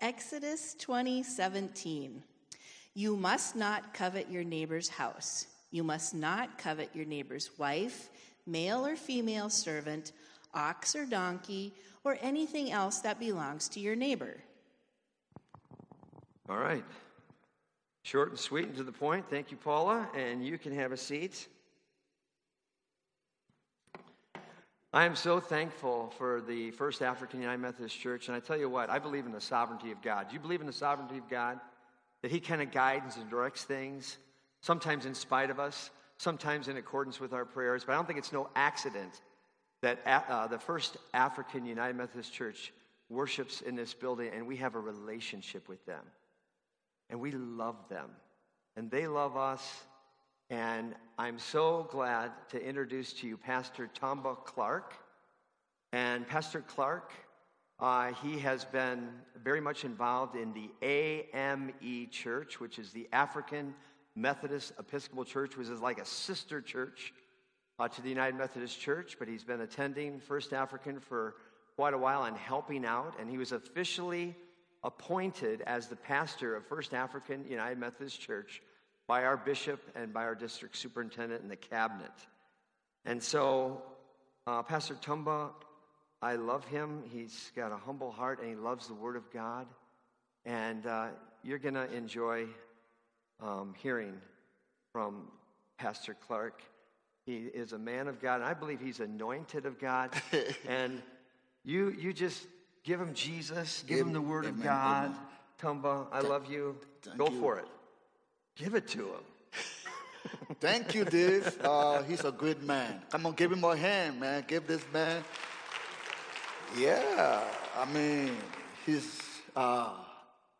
Exodus 20:17. You must not covet your neighbor's house. You must not covet your neighbor's wife, male or female servant, ox or donkey, or anything else that belongs to your neighbor. All right. Short and sweet and to the point. Thank you, Paula. And you can have a seat. I am so thankful for the First African United Methodist Church. And I tell you what, I believe in the sovereignty of God. Do you believe in the sovereignty of God? That He kind of guides and directs things, sometimes in spite of us, sometimes in accordance with our prayers. But I don't think it's no accident that uh, the First African United Methodist Church worships in this building and we have a relationship with them. And we love them. And they love us. And I'm so glad to introduce to you Pastor Tomba Clark. And Pastor Clark, uh, he has been very much involved in the AME Church, which is the African Methodist Episcopal Church, which is like a sister church uh, to the United Methodist Church. But he's been attending First African for quite a while and helping out. And he was officially appointed as the pastor of First African United Methodist Church by our bishop and by our district superintendent and the cabinet. And so, uh, Pastor Tumba, I love him. He's got a humble heart and he loves the Word of God. And uh, you're going to enjoy um, hearing from Pastor Clark. He is a man of God, and I believe he's anointed of God. and you, you just Give him Jesus. Give him the Word of God. Amen. Tumba, I love you. Thank Go you. for it. Give it to him. Thank you, Dave. Uh, he's a good man. Come on, give him a hand, man. Give this man. Yeah, I mean, he's uh,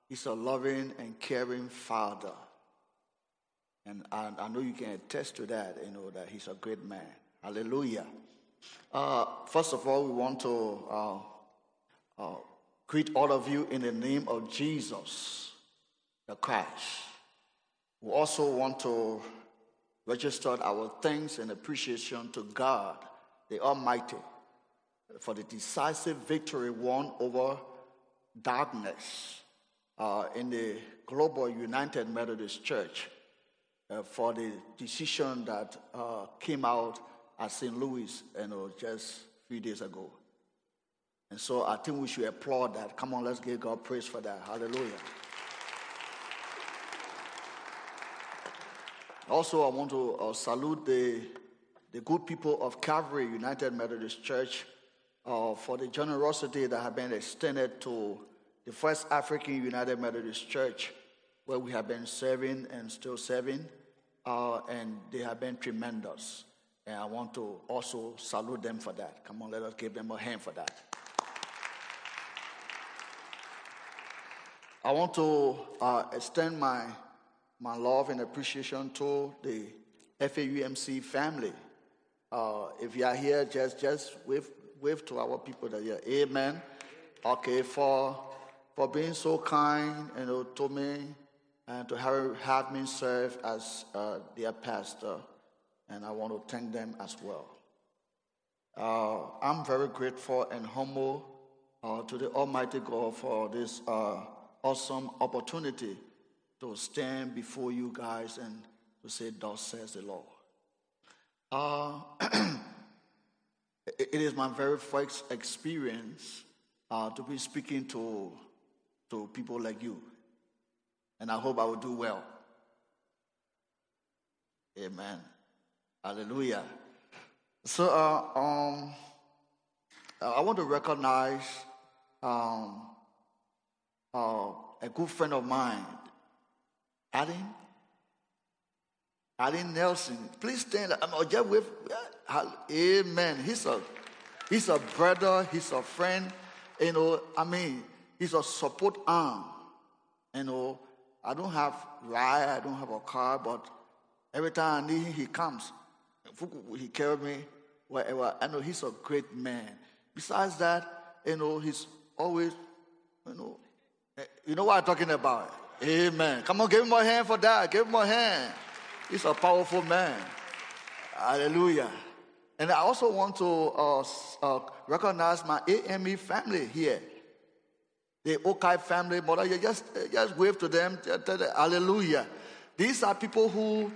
he's a loving and caring father, and I, I, know you can attest to that. You know that he's a great man. Hallelujah. Uh, first of all, we want to uh, uh, greet all of you in the name of Jesus, the Christ. We also want to register our thanks and appreciation to God, the Almighty, for the decisive victory won over darkness uh, in the Global United Methodist Church uh, for the decision that uh, came out at St. Louis you know, just a few days ago. And so I think we should applaud that. Come on, let's give God praise for that. Hallelujah. Also, I want to uh, salute the, the good people of Calvary United Methodist Church uh, for the generosity that have been extended to the First African United Methodist Church, where we have been serving and still serving, uh, and they have been tremendous. And I want to also salute them for that. Come on, let us give them a hand for that. I want to uh, extend my, my love and appreciation to the FAUMC family. Uh, if you are here, just, just wave, wave to our people that are Amen. Okay, for, for being so kind you know, to me and to have, have me serve as uh, their pastor. And I want to thank them as well. Uh, I'm very grateful and humble uh, to the Almighty God for this uh, awesome opportunity to stand before you guys and to say, Thus says the Lord. Uh, it is my very first experience uh, to be speaking to, to people like you. And I hope I will do well. Amen. Hallelujah. So, uh, um, I want to recognize um, uh, a good friend of mine, Alan. Alan Nelson. Please stand. I'm oh, just with. Amen. He's a, he's a brother. He's a friend. You know, I mean, he's a support arm. You know, I don't have ride. I don't have a car, but every time I need him, he comes. He carries me wherever. I know he's a great man. Besides that, you know, he's always, you know, eh, you know what I'm talking about? Amen. Come on, give him a hand for that. Give him a hand. He's a powerful man. Hallelujah. And I also want to uh, uh, recognize my AME family here. the Okai family, mother, you just, just wave to them, hallelujah. These are people who,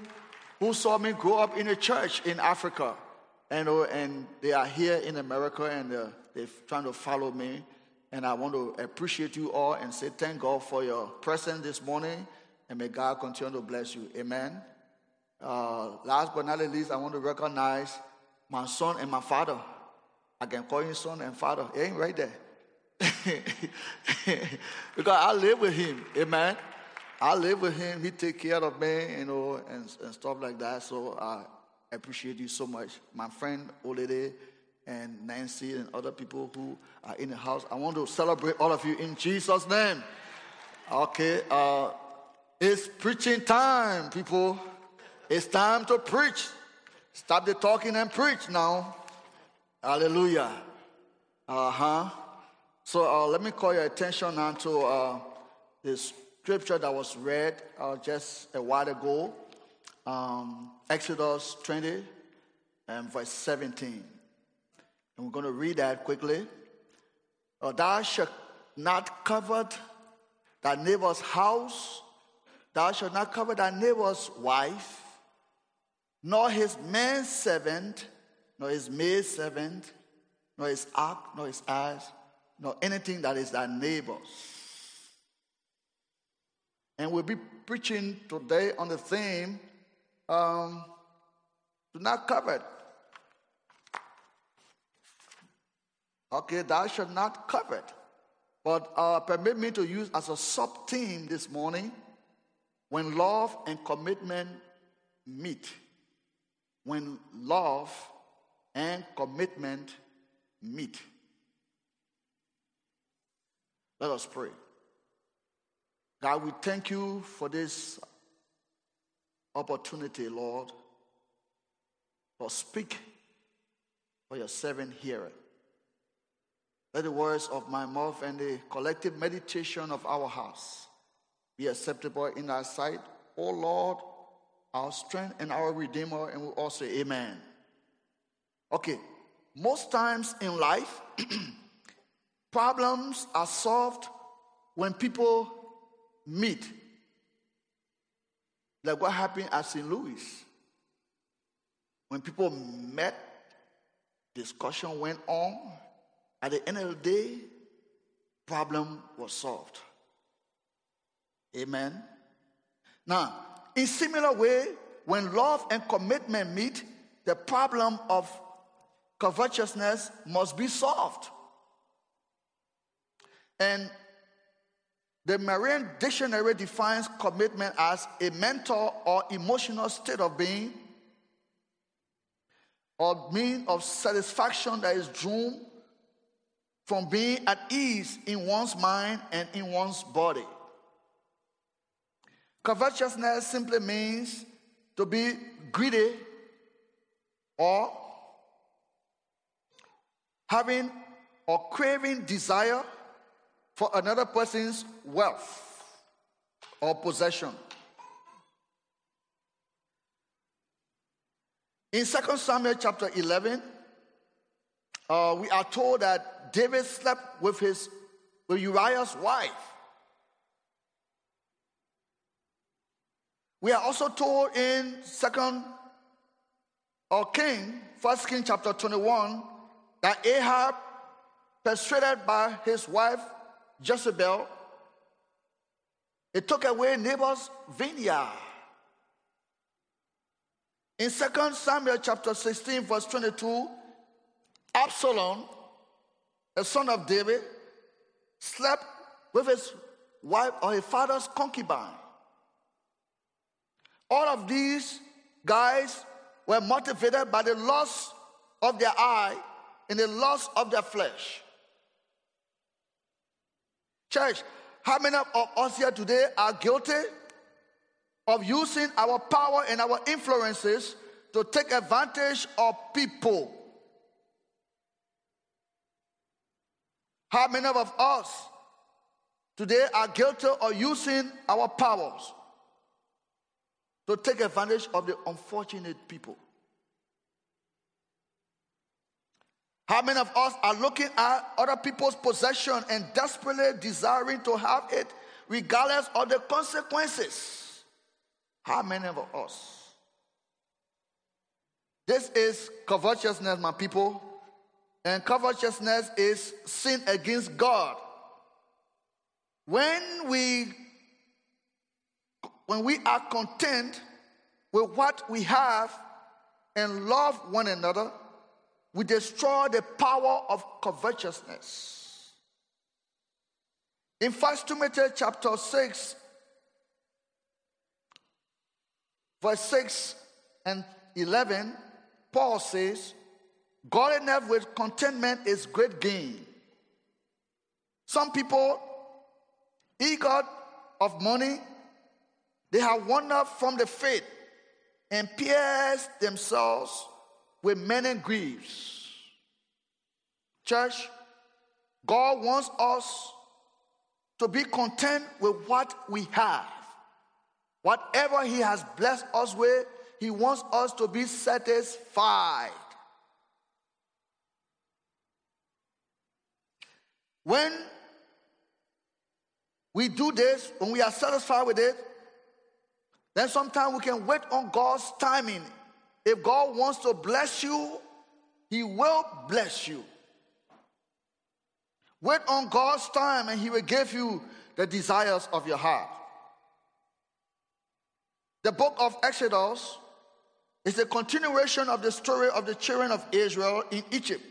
who saw me grow up in a church in Africa. And, uh, and they are here in America and uh, they're trying to follow me. And I want to appreciate you all and say thank God for your presence this morning. And may God continue to bless you. Amen. Uh, last but not least, I want to recognize my son and my father. I can call him son and father. He ain't right there. because I live with him. Amen. I live with him. He take care of me, you know, and, and stuff like that. So I appreciate you so much. My friend Olede and Nancy and other people who are in the house. I want to celebrate all of you in Jesus' name. Okay. Uh, it's preaching time, people. It's time to preach. Stop the talking and preach now. Hallelujah. Uh huh. So uh, let me call your attention now to uh, the scripture that was read uh, just a while ago um, Exodus 20 and verse 17. We're going to read that quickly. Uh, thou shalt not covet thy neighbor's house, thou shalt not covet thy neighbor's wife, nor his man servant, nor his maid servant, nor his ox, nor his ass, nor anything that is thy neighbor's. And we'll be preaching today on the theme um, do not covet. Okay, thou shalt not covet. But uh, permit me to use as a sub theme this morning when love and commitment meet when love and commitment meet. Let us pray. God, we thank you for this opportunity, Lord, for speak for your servant here. Let the words of my mouth and the collective meditation of our house be acceptable in thy sight, O Lord, our strength and our Redeemer, and we all say amen. Okay, most times in life, problems are solved when people meet. Like what happened at St. Louis. When people met, discussion went on. At the end of the day, problem was solved. Amen. Now, in similar way, when love and commitment meet, the problem of covetousness must be solved. And the Marine Dictionary defines commitment as a mental or emotional state of being or mean of satisfaction that is drawn from being at ease in one's mind and in one's body. Covetousness simply means to be greedy or having or craving desire for another person's wealth or possession. In 2 Samuel chapter 11, uh, we are told that David slept with his with Uriah's wife. We are also told in Second or King, First King chapter 21, that Ahab, persuaded by his wife Jezebel, it took away Naboth's vineyard. In Second Samuel chapter 16, verse 22, Absalom, a son of David, slept with his wife or his father's concubine. All of these guys were motivated by the loss of their eye and the loss of their flesh. Church, how many of us here today are guilty of using our power and our influences to take advantage of people? How many of us today are guilty of using our powers to take advantage of the unfortunate people. How many of us are looking at other people's possession and desperately desiring to have it regardless of the consequences? How many of us? This is covetousness, my people. And covetousness is sin against God. When we when we are content with what we have and love one another, we destroy the power of covetousness. In 1 Timothy chapter 6, verse 6 and 11, Paul says, Godliness with contentment is great gain. Some people, eager of money, they have wandered from the faith and pierced themselves with many griefs. Church, God wants us to be content with what we have. Whatever He has blessed us with, He wants us to be satisfied. When we do this, when we are satisfied with it, then sometimes we can wait on God's timing. If God wants to bless you, He will bless you. Wait on God's time and He will give you the desires of your heart. The book of Exodus is a continuation of the story of the children of Israel in Egypt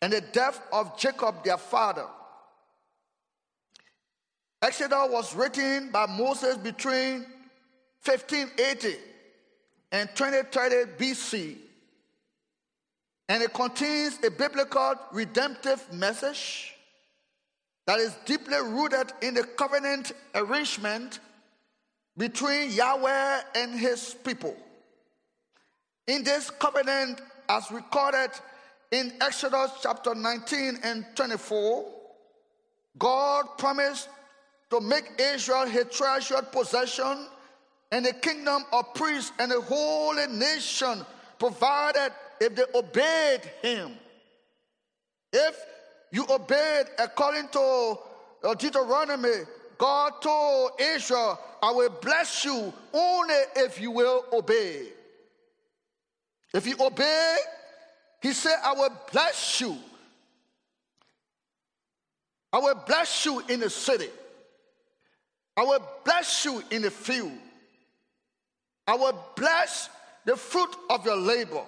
and the death of Jacob, their father. Exodus was written by Moses between 1580 and 2030 BC, and it contains a biblical redemptive message that is deeply rooted in the covenant arrangement between Yahweh and his people. In this covenant, as recorded in Exodus chapter 19 and 24, God promised to make Israel his treasured possession and a kingdom of priests and a holy nation, provided if they obeyed him. If you obeyed according to uh, Deuteronomy, God told Israel, I will bless you only if you will obey. If you obey, he said, I will bless you. I will bless you in the city. I will bless you in the field. I will bless the fruit of your labor.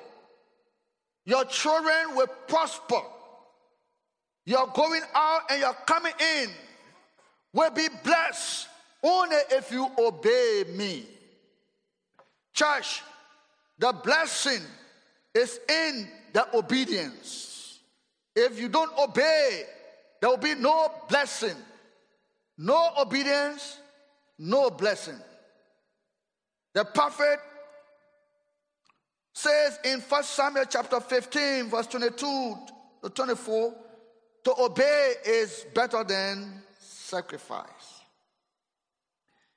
Your children will prosper. Your going out and your coming in will be blessed only if you obey me. Church, the blessing is in the obedience. If you don't obey, there will be no blessing. No obedience, no blessing. The prophet says in 1 Samuel chapter 15, verse 22 to 24, to obey is better than sacrifice.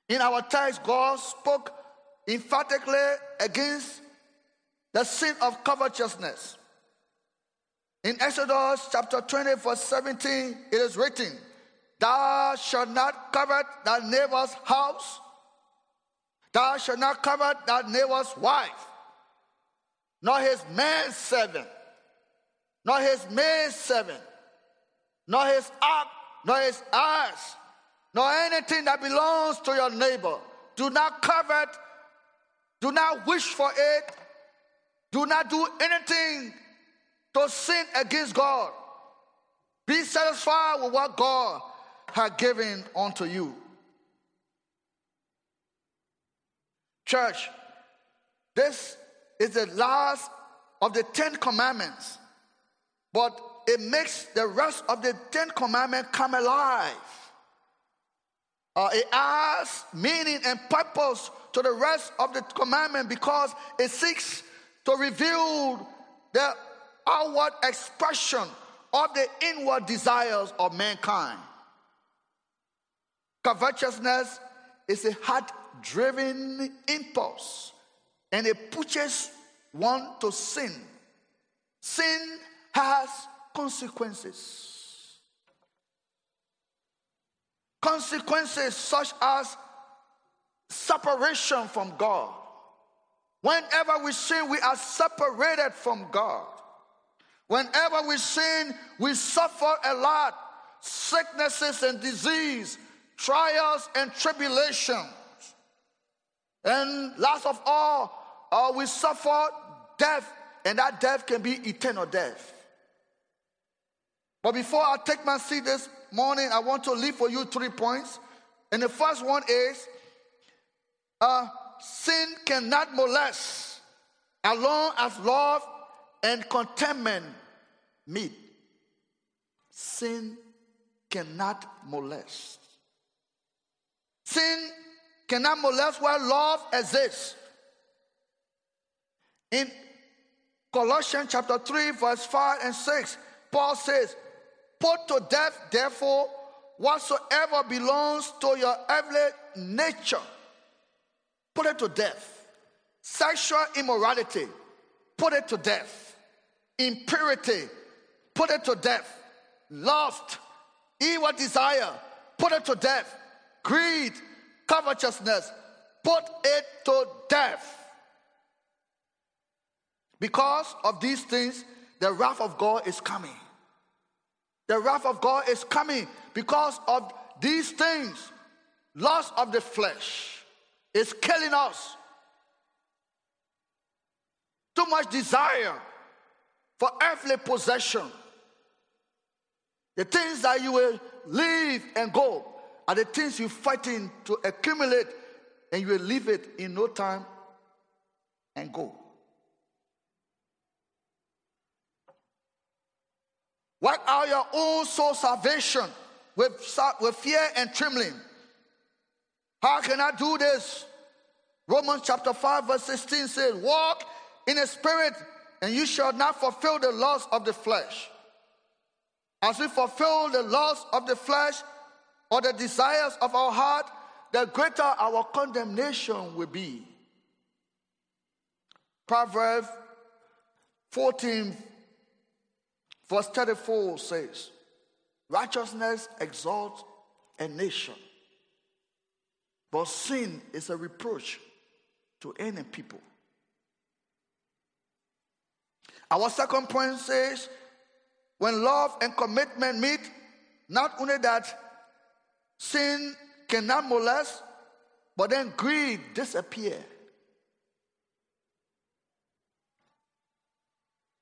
In our text, God spoke emphatically against the sin of covetousness. In Exodus chapter 20, verse 17, it is written, Thou shalt not covet thy neighbor's house, thou shalt not covet thy neighbor's wife, nor his man servant, nor his maid servant, nor his ox, nor his ass, nor anything that belongs to your neighbor. Do not covet, do not wish for it, do not do anything to sin against God. Be satisfied with what God has given unto you. Church, this is the last of the Ten Commandments, but it makes the rest of the Ten Commandments come alive. Uh, it adds meaning and purpose to the rest of the commandment because it seeks to reveal the outward expression of the inward desires of mankind. Covetousness is a heart driven impulse and it pushes one to sin. sin has consequences. Consequences such as separation from God. Whenever we sin, we are separated from God. Whenever we sin, we suffer a lot sicknesses and disease, trials and tribulations. And last of all, uh, we suffer death, and that death can be eternal death. But before I take my seat this morning, I want to leave for you three points. And the first one is uh, sin cannot molest as long as love and contentment meet. Sin cannot molest. Sin cannot molest where love exists. In Colossians chapter 3, verse 5 and 6, Paul says, Put to death, therefore, whatsoever belongs to your earthly nature. Put it to death. Sexual immorality, put it to death. Impurity, put it to death. Lust, evil desire, put it to death. Greed, covetousness, put it to death. Because of these things, the wrath of God is coming. The wrath of God is coming because of these things. Loss of the flesh is killing us. Too much desire for earthly possession. The things that you will leave and go are the things you're fighting to accumulate, and you will leave it in no time and go. Work out your own soul salvation with, with fear and trembling. How can I do this? Romans chapter 5, verse 16 says, Walk in the spirit, and you shall not fulfill the lust of the flesh. As we fulfill the lust of the flesh or the desires of our heart, the greater our condemnation will be. Proverbs 14, verse 34 says, Righteousness exalts a nation, but sin is a reproach to any people. Our second point says, when love and commitment meet, not only that sin cannot molest, but then greed disappear.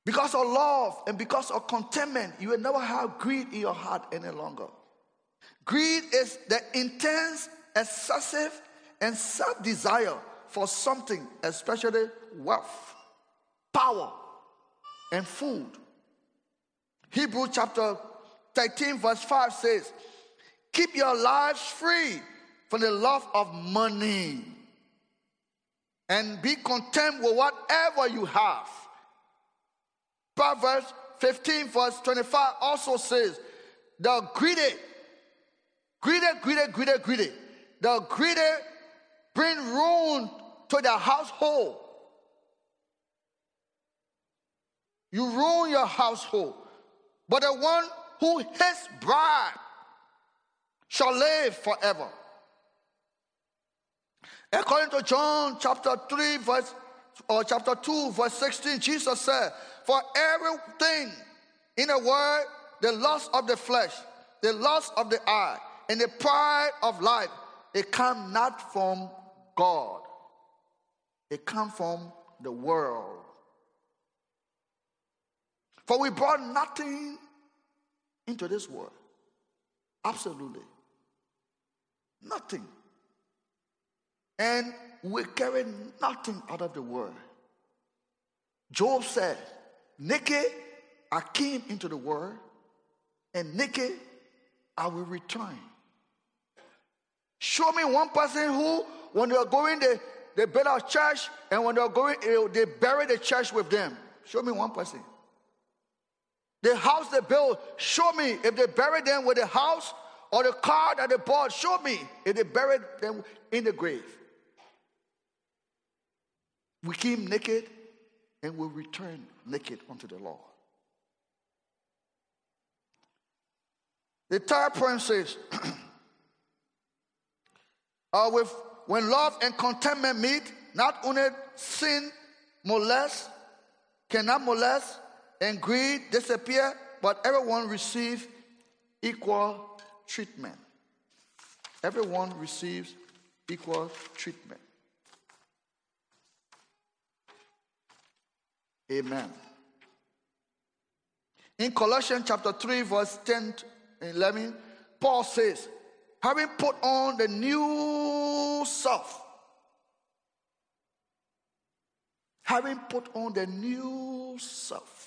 Because of love and because of contentment, you will never have greed in your heart any longer. Greed is the intense, excessive, and self desire for something, especially wealth, power, and food. Hebrew chapter 13, verse 5 says, Keep your lives free from the love of money and be content with whatever you have. Proverbs 15, verse 25 also says, The greedy, greedy, greedy, greedy, greedy, the greedy bring ruin to the household. You ruin your household. But the one who hates bribe shall live forever. According to John chapter 3, verse or chapter 2, verse 16, Jesus said, For everything in the world, the lust of the flesh, the lust of the eye, and the pride of life, it come not from God. It come from the world. For we brought nothing into this world. Absolutely. Nothing. And we carry nothing out of the world. Job said, Naked I came into the world, and naked I will return. Show me one person who, when they're going, they, they build a church, and when they're going, they bury the church with them. Show me one person. The house they built, show me if they buried them with a house or the car that they bought, show me if they buried them in the grave. We came naked and we return naked unto the Lord. The third point says, uh, with, when love and contentment meet, not only sin molest, cannot molest, and greed disappear, but everyone receives equal treatment. Everyone receives equal treatment. Amen. In Colossians chapter 3, verse 10 and 11, Paul says, having put on the new self, having put on the new self.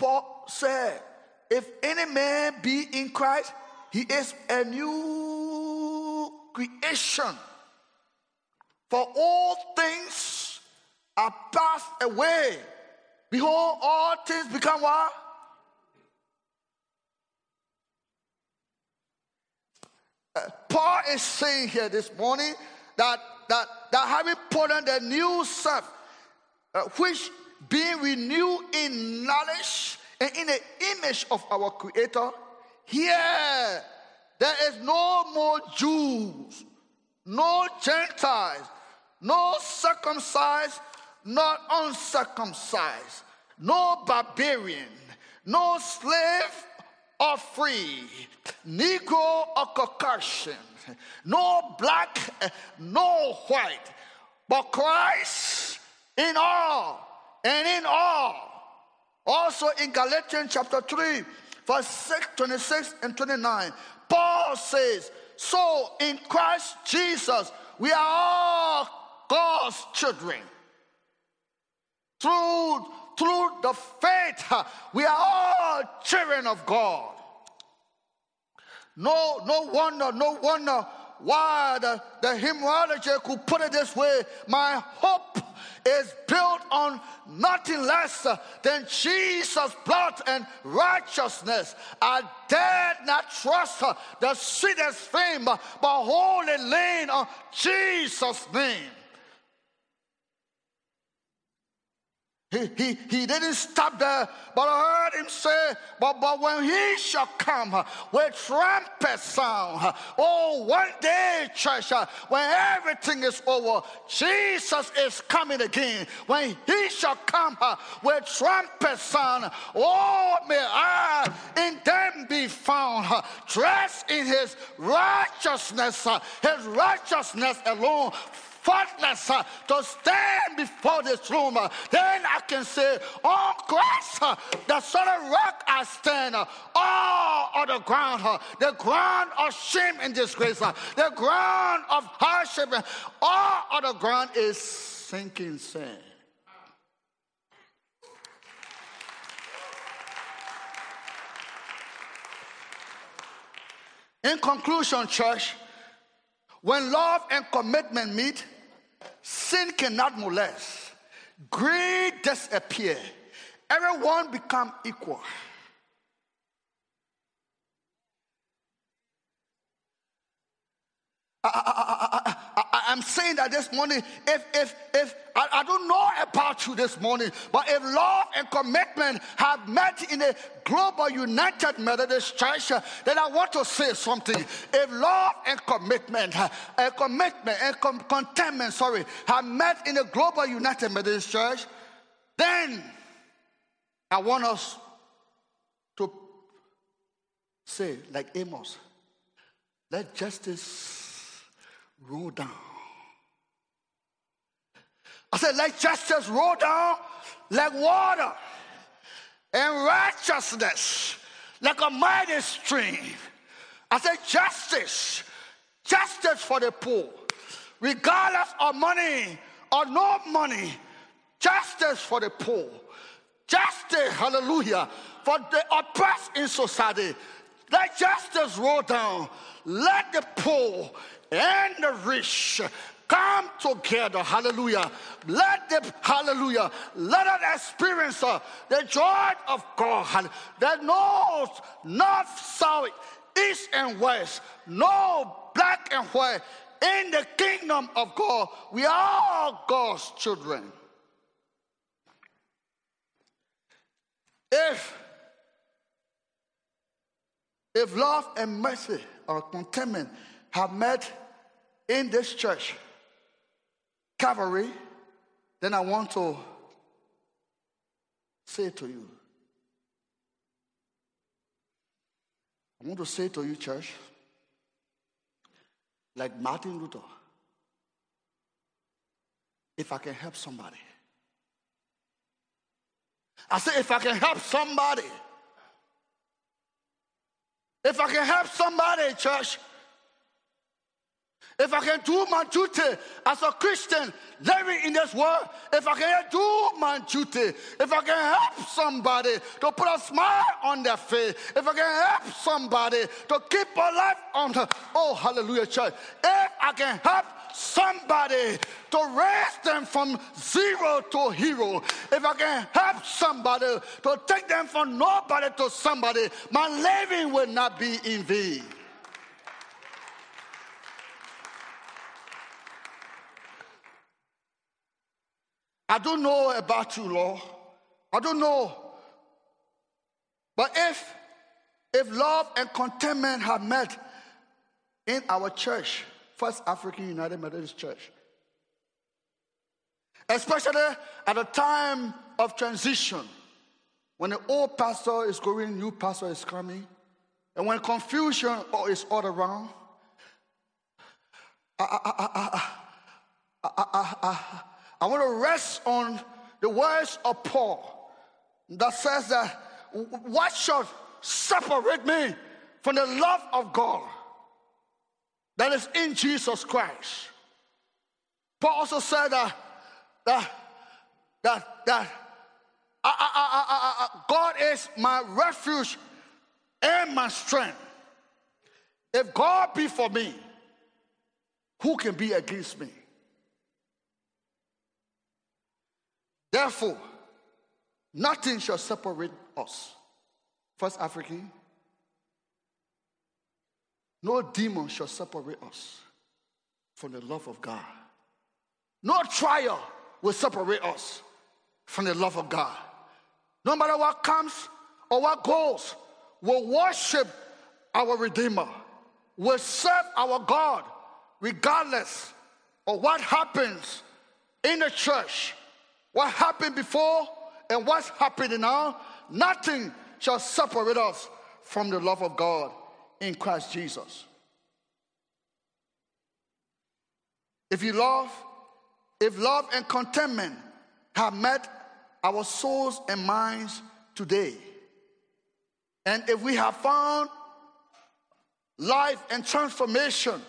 Paul said, if any man be in Christ, he is a new creation. For all things are passed away. Behold, all things become what? Uh, Paul is saying here this morning that that that having put on the new self, uh, which being renewed in knowledge and in the image of our Creator, here there is no more Jews, no Gentiles, no circumcised, not uncircumcised, no barbarian, no slave or free, Negro or Caucasian, no black, no white, but Christ in all and in all. Also in Galatians chapter 3, verse 6, 26 and 29, Paul says, So in Christ Jesus, we are all God's children. Through, through the faith, we are all children of God. No, no wonder, no wonder why the, the hymnology could put it this way my hope is built on nothing less than Jesus' blood and righteousness. I dare not trust the sweetest fame, but wholly lean on Jesus' name. He, he, he didn't stop there, but I heard him say, but, but when he shall come uh, with trumpet sound, uh, oh, one day, church, when everything is over, Jesus is coming again. When he shall come uh, with trumpet sound, oh, may I in them be found, dressed in his righteousness, his righteousness alone faultless uh, to stand before this room. Uh, then I can say, on Christ, uh, the solid rock I stand, all on the ground, the ground of shame and disgrace, the ground of hardship, all on the ground is sinking sand. In conclusion, church, when love and commitment meet, sin cannot molest. Greed disappear. Everyone become equal. I, am saying that this morning, if if if I, I, don't know about you this morning, but if love and commitment have met in a global united Methodist church, then I want to say something. If love and commitment, uh, a commitment and com- contentment, sorry, have met in a global united Methodist church, then I want us to say, like Amos, let justice roll down. I said, let justice roll down like water, and righteousness like a mighty stream. I said, justice, justice for the poor, regardless of money or no money, justice for the poor, justice, hallelujah, for the oppressed in society. Let justice roll down. Let the poor and the rich come together. Hallelujah. Let them, hallelujah, let us experience uh, the joy of God that knows north, south, east, and west, no black and white. In the kingdom of God, we are all God's children. If if love and mercy or contentment have met in this church, Calvary, then I want to say to you, I want to say to you, church, like Martin Luther, if I can help somebody, I say, if I can help somebody, if I can help somebody, church, if I can do my duty as a Christian living in this world, if I can do my duty, if I can help somebody to put a smile on their face, if I can help somebody to keep a life on the, oh, hallelujah, church, if I can help somebody to raise them from zero to hero, if I can help somebody to take them from nobody to somebody, my living will not be in vain. I don't know about you, Lord. I don't know. But if if love and contentment have met in our church, First African United Methodist Church. Especially at a time of transition, when the old pastor is going, new pastor is coming, and when confusion is all around. I, I, I, I want to rest on the words of Paul that says that what shall separate me from the love of God? that is in Jesus Christ. Paul also said that, that, that, that I, I, I, God is my refuge and my strength. If God be for me, who can be against me? Therefore, nothing shall separate us. First African no demon shall separate us from the love of God. No trial will separate us from the love of God. No matter what comes or what goes, we'll worship our Redeemer. We'll serve our God regardless of what happens in the church, what happened before and what's happening now. Nothing shall separate us from the love of God in Christ Jesus. If you love, if love and contentment have met our souls and minds today, and if we have found life and transformation,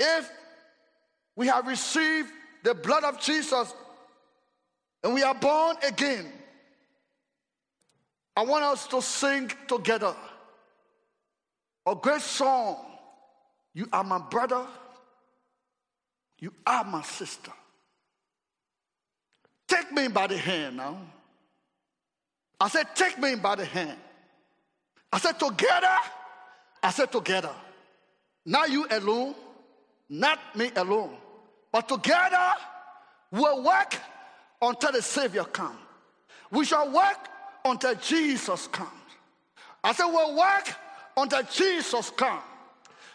if we have received the blood of Jesus and we are born again, I want us to sing together a great song. You are my brother. You are my sister. Take me by the hand now. I said, Take me by the hand. I said, Together. I said, Together. Not you alone, not me alone, but together we'll work until the Savior comes. We shall work until Jesus comes. I said, We'll work until Jesus comes.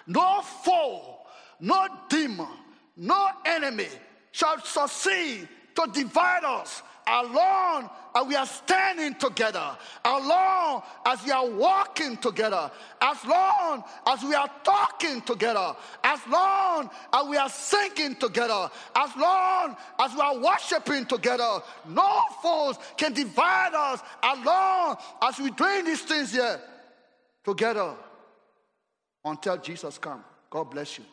No foe, no demon, no enemy shall succeed to divide us as long as we are standing together, as long as we are walking together, as long as we are talking together, as long as we are singing together, as long as we are worshiping together, no foes can divide us as long as we're doing these things here together until Jesus comes. God bless you.